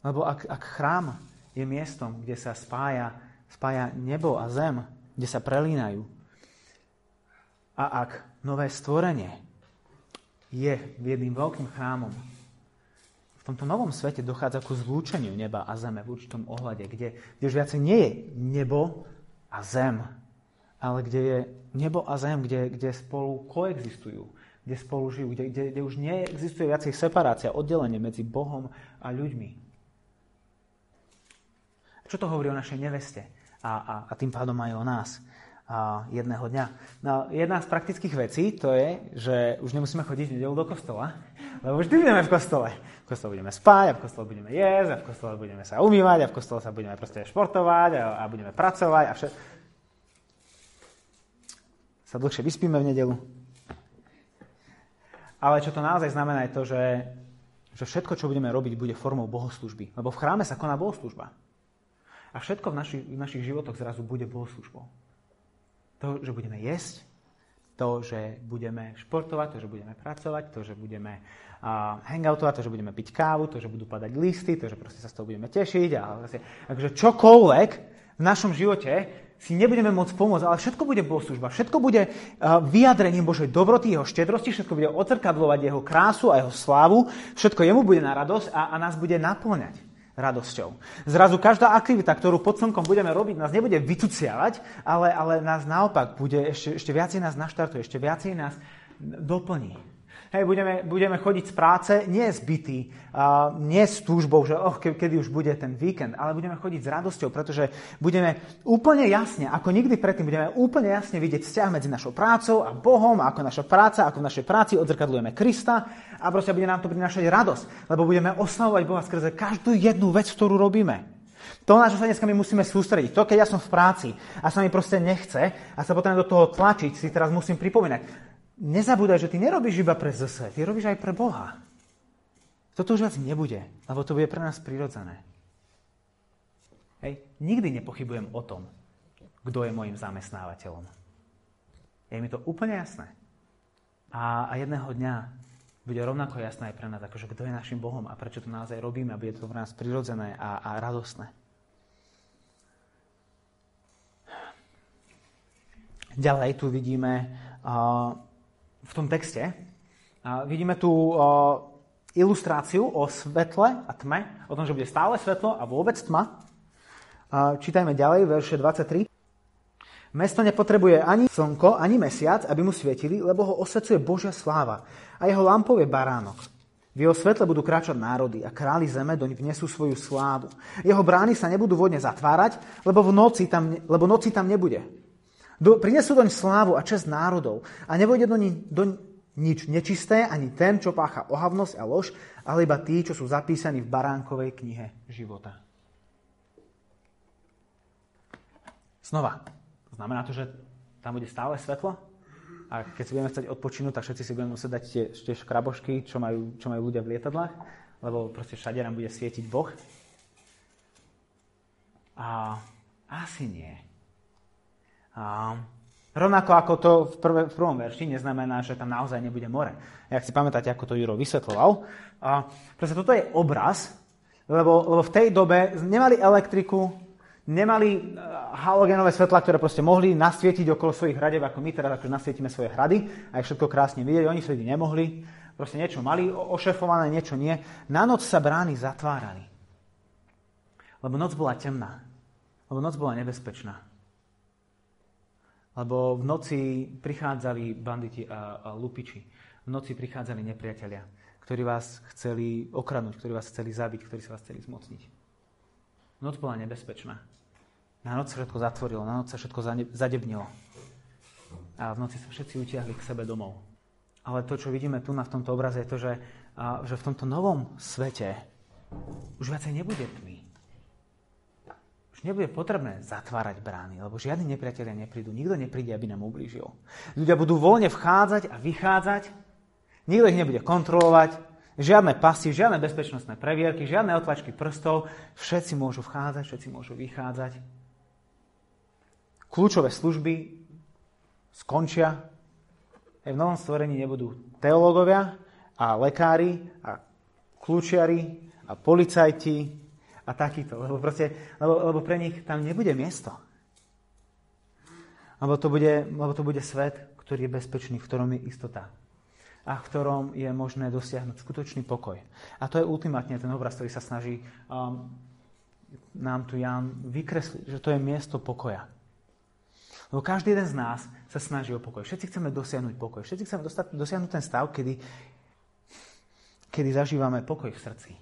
[SPEAKER 1] Lebo ak, ak chrám je miestom, kde sa spája, spája nebo a zem, kde sa prelínajú, a ak nové stvorenie je jedným veľkým chrámom, v tomto novom svete dochádza ku zlúčeniu neba a zeme v určitom ohľade, kde, kde už viacej nie je nebo a zem, ale kde je nebo a zem, kde, kde spolu koexistujú, kde spolu žijú, kde, kde, kde už neexistuje viacej separácia, oddelenie medzi Bohom a ľuďmi. Čo to hovorí o našej neveste a, a, a tým pádom aj o nás? Jedného dňa. No, jedna z praktických vecí to je, že už nemusíme chodiť nedelu do kostola, lebo vždy budeme v kostole. V kostole budeme spať, a v kostole budeme jesť, a v kostole budeme sa umývať, a v kostole sa budeme proste športovať a, a budeme pracovať a všetko. Sa dlhšie vyspíme v nedelu. Ale čo to naozaj znamená je to, že, že všetko, čo budeme robiť, bude formou bohoslužby. Lebo v chráme sa koná bohoslužba. A všetko v, naši, v našich životoch zrazu bude bohoslužbou. To, že budeme jesť, to, že budeme športovať, to, že budeme pracovať, to, že budeme uh, hangoutovať, to, že budeme piť kávu, to, že budú padať listy, to, že proste sa z toho budeme tešiť. A vlastne, takže čokoľvek v našom živote si nebudeme môcť pomôcť, ale všetko bude bohoslužba, všetko bude uh, vyjadrením Božej dobroty, jeho štedrosti, všetko bude odzrkadlovať jeho krásu a jeho slávu, všetko jemu bude na radosť a, a nás bude naplňať radosťou. Zrazu každá aktivita, ktorú pod slnkom budeme robiť, nás nebude vytuciavať, ale, ale nás naopak bude, ešte, ešte viacej nás naštartuje, ešte viacej nás doplní. Hej, budeme, budeme chodiť z práce nie zbytý, uh, nie s túžbou, že oh, ke, kedy už bude ten víkend, ale budeme chodiť s radosťou, pretože budeme úplne jasne, ako nikdy predtým, budeme úplne jasne vidieť vzťah medzi našou prácou a Bohom, a ako naša práca, ako v našej práci odzrkadlujeme Krista a proste bude nám to prinášať radosť, lebo budeme oslavovať Boha skrze každú jednu vec, ktorú robíme. To, na čo sa dneska my musíme sústrediť, to, keď ja som v práci a sa mi proste nechce a sa potrebujem do toho tlačiť, si teraz musím pripomínať nezabúdaj, že ty nerobíš iba pre zase, ty robíš aj pre Boha. Toto už viac nebude, lebo to bude pre nás prirodzené. Hej. Nikdy nepochybujem o tom, kto je môjim zamestnávateľom. Je mi to úplne jasné. A, a jedného dňa bude rovnako jasné aj pre nás, akože kto je našim Bohom a prečo to naozaj robíme a bude to pre nás prirodzené a, a radostné. Ďalej tu vidíme uh, v tom texte vidíme tu ilustráciu o svetle a tme, o tom, že bude stále svetlo a vôbec tma. Čítajme ďalej, verše 23. Mesto nepotrebuje ani slnko, ani mesiac, aby mu svietili, lebo ho osvecuje Božia sláva a jeho lampou je baránok. V jeho svetle budú kráčať národy a králi zeme doň vnesú svoju slávu. Jeho brány sa nebudú vodne zatvárať, lebo, v noci tam, lebo noci tam nebude. Do, prinesú doň slávu a čest národov a nevojde do, ni, do nič nečisté ani ten, čo pácha ohavnosť a lož, ale iba tí, čo sú zapísaní v baránkovej knihe života. Znova, Znamená to, že tam bude stále svetlo? A keď si budeme chcieť odpočinúť, tak všetci si budeme musieť dať tie, tie škrabošky, čo majú, čo majú ľudia v lietadlách, lebo proste všade nám bude svietiť Boh. A asi nie. A rovnako ako to v, prvé, v prvom verši neznamená, že tam naozaj nebude more. Jak si pamätáte, ako to Juro vysvetloval. A proste toto je obraz, lebo, lebo v tej dobe nemali elektriku, nemali eh, halogénové svetlá, ktoré proste mohli nasvietiť okolo svojich hradeb, ako my teraz akože nasvietime svoje hrady a je všetko krásne vidieť. Oni vtedy nemohli. Proste niečo mali ošefované, niečo nie. Na noc sa brány zatvárali. Lebo noc bola temná. Lebo noc bola nebezpečná. Lebo v noci prichádzali banditi a, a lupiči. V noci prichádzali nepriatelia, ktorí vás chceli okradnúť, ktorí vás chceli zabiť, ktorí sa vás chceli zmocniť. Noc bola nebezpečná. Na noc sa všetko zatvorilo, na noc sa všetko zadebnilo. A v noci sa všetci utiahli k sebe domov. Ale to, čo vidíme tu na v tomto obraze, je to, že, a, že v tomto novom svete už viacej nebude tmy. Už nebude potrebné zatvárať brány, lebo žiadni nepriatelia neprídu. Nikto nepríde, aby nám ublížil. Ľudia budú voľne vchádzať a vychádzať. Nikto ich nebude kontrolovať. Žiadne pasy, žiadne bezpečnostné previerky, žiadne otlačky prstov. Všetci môžu vchádzať, všetci môžu vychádzať. Kľúčové služby skončia. Aj v novom stvorení nebudú teológovia a lekári a kľúčiari a policajti a takýto. Lebo, proste, lebo, lebo pre nich tam nebude miesto. Lebo to, bude, lebo to bude svet, ktorý je bezpečný, v ktorom je istota a v ktorom je možné dosiahnuť skutočný pokoj. A to je ultimátne ten obraz, ktorý sa snaží um, nám tu Jan vykresliť, že to je miesto pokoja. Lebo každý jeden z nás sa snaží o pokoj. Všetci chceme dosiahnuť pokoj. Všetci chceme dostať, dosiahnuť ten stav, kedy, kedy zažívame pokoj v srdci.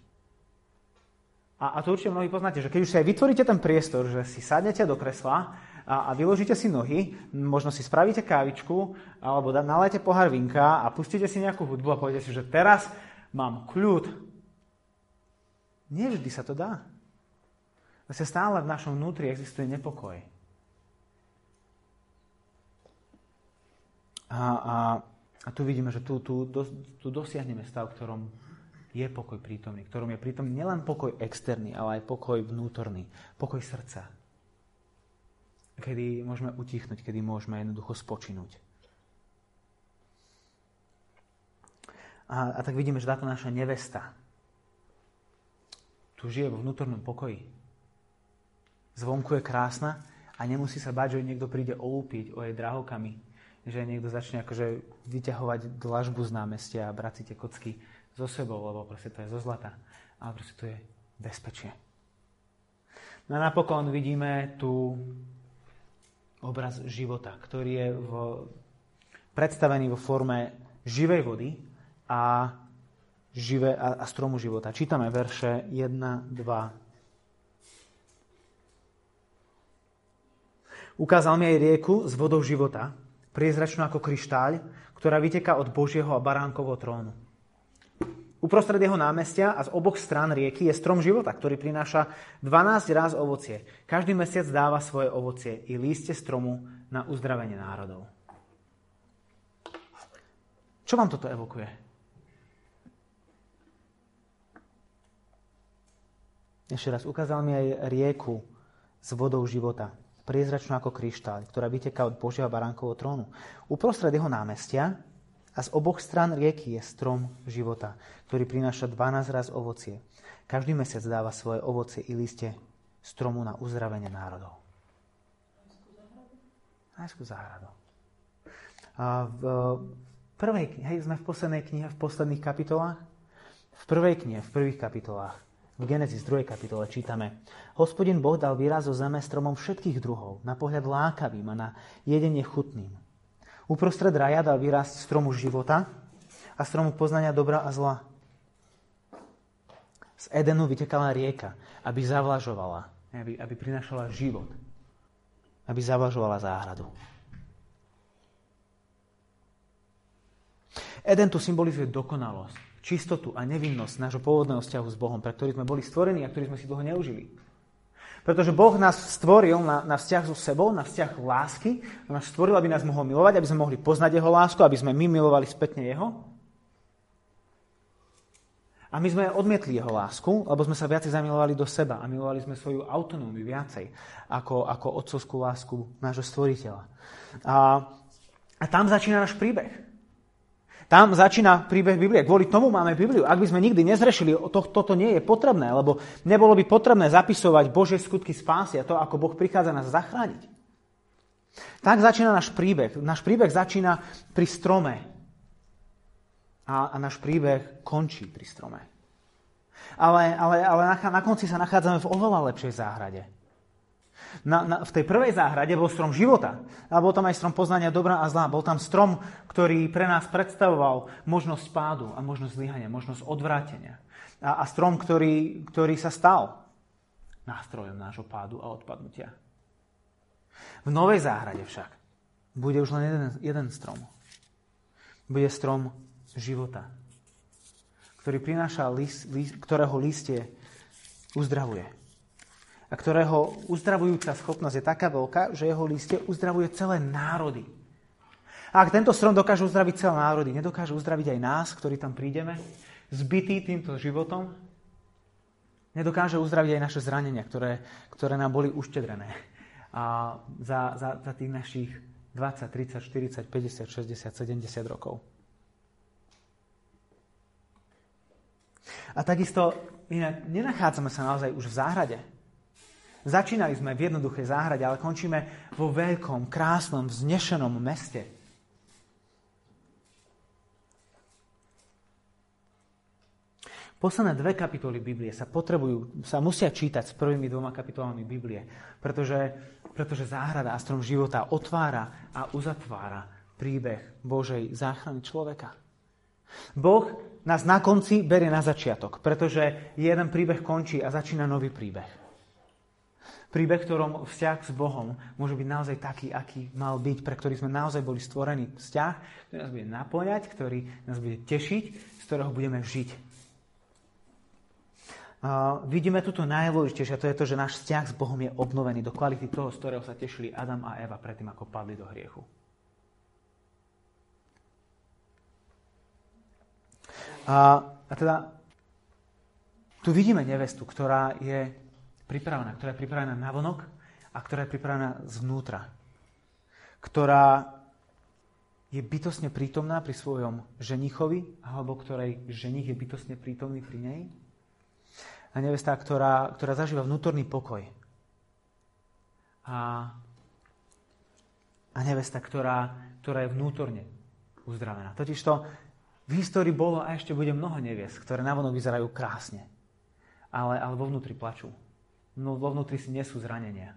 [SPEAKER 1] A, a to určite mnohí poznáte, že keď už si aj vytvoríte ten priestor, že si sadnete do kresla a, a vyložíte si nohy, možno si spravíte kávičku, alebo nalajte pohár vinka a pustíte si nejakú hudbu a poviete si, že teraz mám kľud. Nie vždy sa to dá. Zase stále v našom vnútri existuje nepokoj. A, a, a tu vidíme, že tu, tu, tu dosiahneme stav, ktorom je pokoj prítomný, ktorom je prítomný nielen pokoj externý, ale aj pokoj vnútorný, pokoj srdca kedy môžeme utichnúť, kedy môžeme jednoducho spočinúť. A, a tak vidíme, že táto naša nevesta tu žije vo vnútornom pokoji. Zvonku je krásna a nemusí sa báť, že niekto príde olúpiť o jej drahokami, že niekto začne akože vyťahovať dlažbu z námestia a brať si tie kocky so sebou, lebo proste to je zo zlata. Ale proste to je bezpečie. No a napokon vidíme tu obraz života, ktorý je v, predstavený vo forme živej vody a, živé, a, a stromu života. Čítame verše 1, 2. Ukázal mi aj rieku s vodou života, priezračnú ako kryštáľ, ktorá vyteká od Božieho a baránkovho trónu. Uprostred jeho námestia a z oboch strán rieky je strom života, ktorý prináša 12 ráz ovocie. Každý mesiac dáva svoje ovocie i líste stromu na uzdravenie národov. Čo vám toto evokuje? Ešte raz, ukázal mi aj rieku s vodou života, priezračnú ako kryštál, ktorá vyteká od Božieho baránkovho trónu. Uprostred jeho námestia a z oboch stran rieky je strom života, ktorý prináša 12 raz ovocie. Každý mesiac dáva svoje ovocie i liste stromu na uzdravenie národov. Najskú záhradu. A v, prvej knihe, hej, sme v poslednej knihe, v posledných kapitolách. V prvej knihe, v prvých kapitolách, v Genesis 2. kapitole čítame Hospodin Boh dal výraz o zeme stromom všetkých druhov, na pohľad lákavým a na jedenie chutným. Uprostred raja dal výraz stromu života a stromu poznania dobra a zla. Z Edenu vytekala rieka, aby zavlažovala, aby, aby prinašala život, aby zavlažovala záhradu. Eden tu symbolizuje dokonalosť, čistotu a nevinnosť nášho pôvodného vzťahu s Bohom, pre ktorý sme boli stvorení a ktorý sme si toho neužili. Pretože Boh nás stvoril na, na vzťah so sebou, na vzťah lásky, nás stvoril, aby nás mohol milovať, aby sme mohli poznať Jeho lásku, aby sme my milovali spätne Jeho. A my sme odmietli jeho lásku, lebo sme sa viacej zamilovali do seba a milovali sme svoju autonómiu viacej ako, ako otcovskú lásku nášho stvoriteľa. A, a tam začína náš príbeh. Tam začína príbeh Biblie. Kvôli tomu máme Bibliu. Ak by sme nikdy nezrešili, to, toto nie je potrebné, lebo nebolo by potrebné zapisovať Božie skutky spásy a to, ako Boh prichádza nás zachrániť. Tak začína náš príbeh. Náš príbeh začína pri strome, a, a náš príbeh končí pri strome. Ale, ale, ale na, na konci sa nachádzame v oveľa lepšej záhrade. Na, na, v tej prvej záhrade bol strom života. A bol tam aj strom poznania dobra a zla. Bol tam strom, ktorý pre nás predstavoval možnosť pádu a možnosť zlyhania, možnosť odvrátenia. A, a strom, ktorý, ktorý sa stal nástrojom nášho pádu a odpadnutia. V novej záhrade však bude už len jeden, jeden strom. Bude strom života, ktorý prináša list, list, ktorého listie uzdravuje. A ktorého uzdravujúca schopnosť je taká veľká, že jeho listie uzdravuje celé národy. A ak tento strom dokáže uzdraviť celé národy, nedokáže uzdraviť aj nás, ktorí tam prídeme, zbytý týmto životom, nedokáže uzdraviť aj naše zranenia, ktoré, ktoré nám boli uštedrené a za, za, za tých našich 20, 30, 40, 50, 60, 70 rokov. A takisto inak nenachádzame sa naozaj už v záhrade. Začínali sme v jednoduchej záhrade, ale končíme vo veľkom, krásnom, vznešenom meste. Posledné dve kapitoly Biblie sa potrebujú, sa musia čítať s prvými dvoma kapitolami Biblie, pretože, pretože záhrada a strom života otvára a uzatvára príbeh Božej záchrany človeka. Boh nás na konci berie na začiatok, pretože jeden príbeh končí a začína nový príbeh. Príbeh, ktorom vzťah s Bohom môže byť naozaj taký, aký mal byť, pre ktorý sme naozaj boli stvorení. Vzťah, ktorý nás bude naplňať, ktorý nás bude tešiť, z ktorého budeme žiť. Uh, vidíme tu to najdôležitejšie, to je to, že náš vzťah s Bohom je obnovený do kvality toho, z ktorého sa tešili Adam a Eva predtým, ako padli do hriechu. A, a teda tu vidíme nevestu, ktorá je pripravená, ktorá je pripravená na vonok a ktorá je pripravená zvnútra. Ktorá je bytosne prítomná pri svojom ženichovi, alebo ktorej ženich je bytosne prítomný pri nej. A nevesta, ktorá, ktorá zažíva vnútorný pokoj. A, a nevesta, ktorá, ktorá je vnútorne uzdravená. Totižto v histórii bolo a ešte bude mnoho nevies, ktoré navonok vyzerajú krásne, ale, ale vo vnútri plačú. No, vo vnútri si nesú zranenia.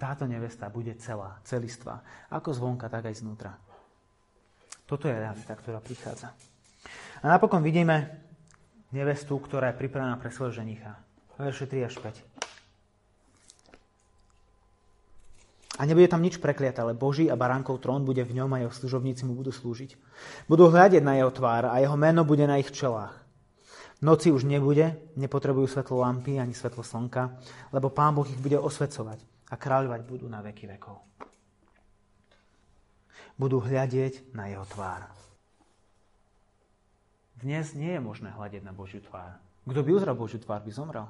[SPEAKER 1] Táto nevesta bude celá, celistvá, ako zvonka, tak aj znútra. Toto je realita, ktorá prichádza. A napokon vidíme nevestu, ktorá je pripravená pre svojho ženicha. Verše 3 až 5. A nebude tam nič prekliaté, ale Boží a baránkov trón bude v ňom a jeho služobníci mu budú slúžiť. Budú hľadiť na jeho tvár a jeho meno bude na ich čelách. Noci už nebude, nepotrebujú svetlo lampy ani svetlo slnka, lebo Pán Boh ich bude osvecovať a kráľovať budú na veky vekov. Budú hľadieť na jeho tvár. Dnes nie je možné hľadiť na Božiu tvár. Kto by uzral Božiu tvár, by zomrel.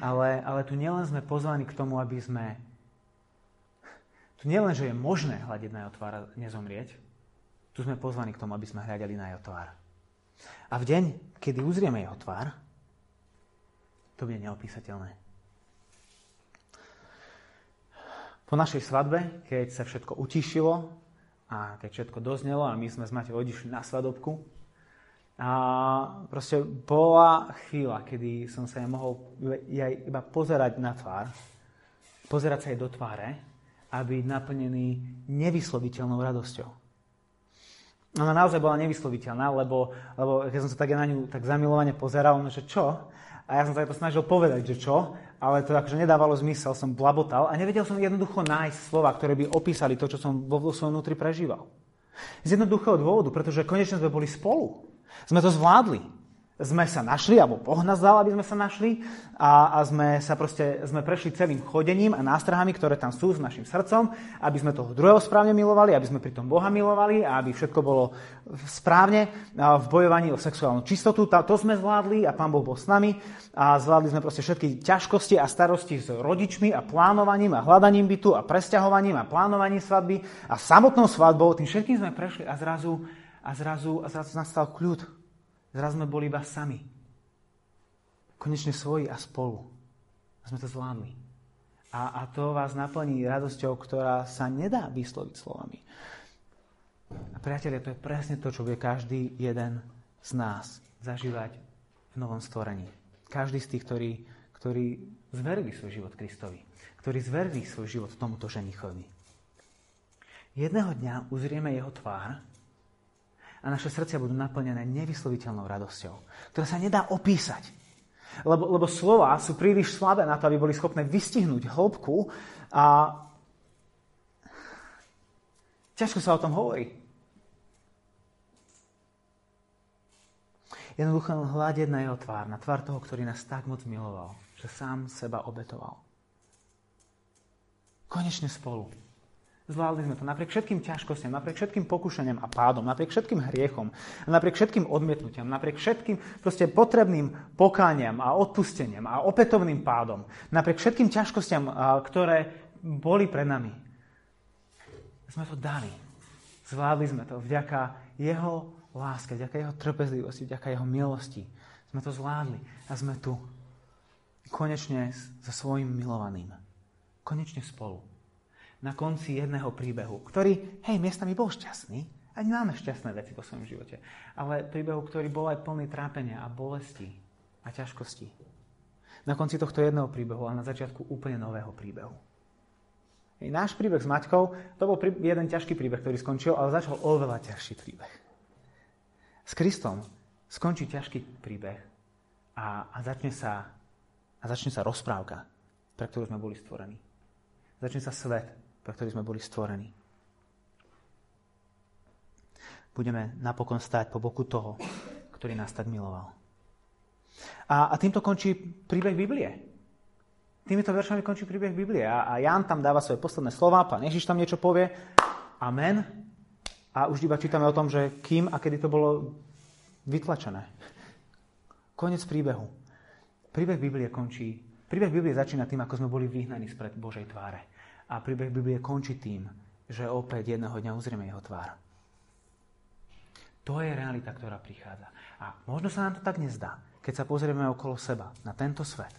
[SPEAKER 1] Ale, ale tu nielen sme pozvaní k tomu, aby sme tu nie len, že je možné hľadiť na jeho tvár a nezomrieť, tu sme pozvaní k tomu, aby sme hľadali na jeho tvár. A v deň, kedy uzrieme jeho tvár, to bude neopísateľné. Po našej svadbe, keď sa všetko utišilo A keď všetko doznelo a my sme s Mateo odišli na svadobku, a proste bola chvíľa, kedy som sa ja mohol aj iba pozerať na tvár, pozerať sa jej do tváre a byť naplnený nevysloviteľnou radosťou. Ona naozaj bola nevysloviteľná, lebo, lebo keď som sa tak na ňu tak zamilovane pozeral, no že čo? A ja som sa to snažil povedať, že čo, ale to akože nedávalo zmysel, som blabotal a nevedel som jednoducho nájsť slova, ktoré by opísali to, čo som vo svojom vnútri prežíval. Z jednoduchého dôvodu, pretože konečne sme boli spolu. Sme to zvládli. Sme sa našli, alebo Boh nás dal, aby sme sa našli a, a sme sa proste, sme prešli celým chodením a nástrahami, ktoré tam sú s našim srdcom, aby sme toho druhého správne milovali, aby sme pri tom Boha milovali a aby všetko bolo správne v bojovaní o sexuálnu čistotu. To sme zvládli a Pán Boh bol s nami a zvládli sme proste všetky ťažkosti a starosti s rodičmi a plánovaním a hľadaním bytu a presťahovaním a plánovaním svadby a samotnou svadbou. Tým všetkým sme prešli a zrazu a zrazu, a zrazu nastal kľud. Zrazu sme boli iba sami. Konečne svoji a spolu. A sme to zvládli. A, a to vás naplní radosťou, ktorá sa nedá vysloviť slovami. A priatelia, to je presne to, čo bude každý jeden z nás zažívať v novom stvorení. Každý z tých, ktorí, ktorí zverili svoj život Kristovi. Ktorí zverili svoj život tomuto ženichovi. Jedného dňa uzrieme jeho tvár a naše srdcia budú naplnené nevysloviteľnou radosťou, ktorá sa nedá opísať. Lebo, lebo slova sú príliš slabé na to, aby boli schopné vystihnúť hĺbku a ťažko sa o tom hovorí. Jednoducho hľadiť na jeho tvár, na tvár toho, ktorý nás tak moc miloval, že sám seba obetoval. Konečne spolu. Zvládli sme to napriek všetkým ťažkostiam, napriek všetkým pokušeniam a pádom, napriek všetkým hriechom, napriek všetkým odmietnutiam, napriek všetkým proste potrebným pokáňam a odpusteniam a opätovným pádom, napriek všetkým ťažkostiam, ktoré boli pred nami. Sme to dali. Zvládli sme to vďaka jeho láske, vďaka jeho trpezlivosti, vďaka jeho milosti. Sme to zvládli a sme tu. Konečne so svojim milovaným. Konečne spolu na konci jedného príbehu, ktorý, hej, miestami bol šťastný, ani máme šťastné veci vo svojom živote, ale príbehu, ktorý bol aj plný trápenia a bolesti a ťažkosti. Na konci tohto jedného príbehu a na začiatku úplne nového príbehu. Hej, náš príbeh s Maťkou, to bol jeden ťažký príbeh, ktorý skončil, ale začal oveľa ťažší príbeh. S Kristom skončí ťažký príbeh a, a, začne sa, a začne sa rozprávka, pre ktorú sme boli stvorení. Začne sa svet, pre ktorý sme boli stvorení. Budeme napokon stáť po boku toho, ktorý nás tak miloval. A, a týmto končí príbeh Biblie. Týmito veršami končí príbeh Biblie. A, a Jan tam dáva svoje posledné slova, pán Ježiš tam niečo povie. Amen. A už iba čítame o tom, že kým a kedy to bolo vytlačené. Konec príbehu. Príbeh Biblie končí. Príbeh Biblie začína tým, ako sme boli vyhnaní spred Božej tváre. A príbeh Biblie končí tým, že opäť jedného dňa uzrieme jeho tvár. To je realita, ktorá prichádza. A možno sa nám to tak nezdá, keď sa pozrieme okolo seba, na tento svet.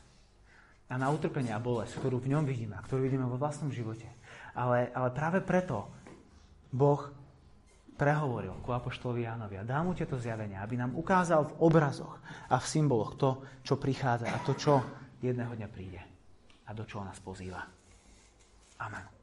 [SPEAKER 1] A na utrpenie a bolesť, ktorú v ňom vidíme, a ktorú vidíme vo vlastnom živote. Ale, ale práve preto Boh prehovoril ku Apoštolovi Jánovi a dá mu tieto zjavenia, aby nám ukázal v obrazoch a v symboloch to, čo prichádza a to, čo jedného dňa príde a do čoho nás pozýva. Amen.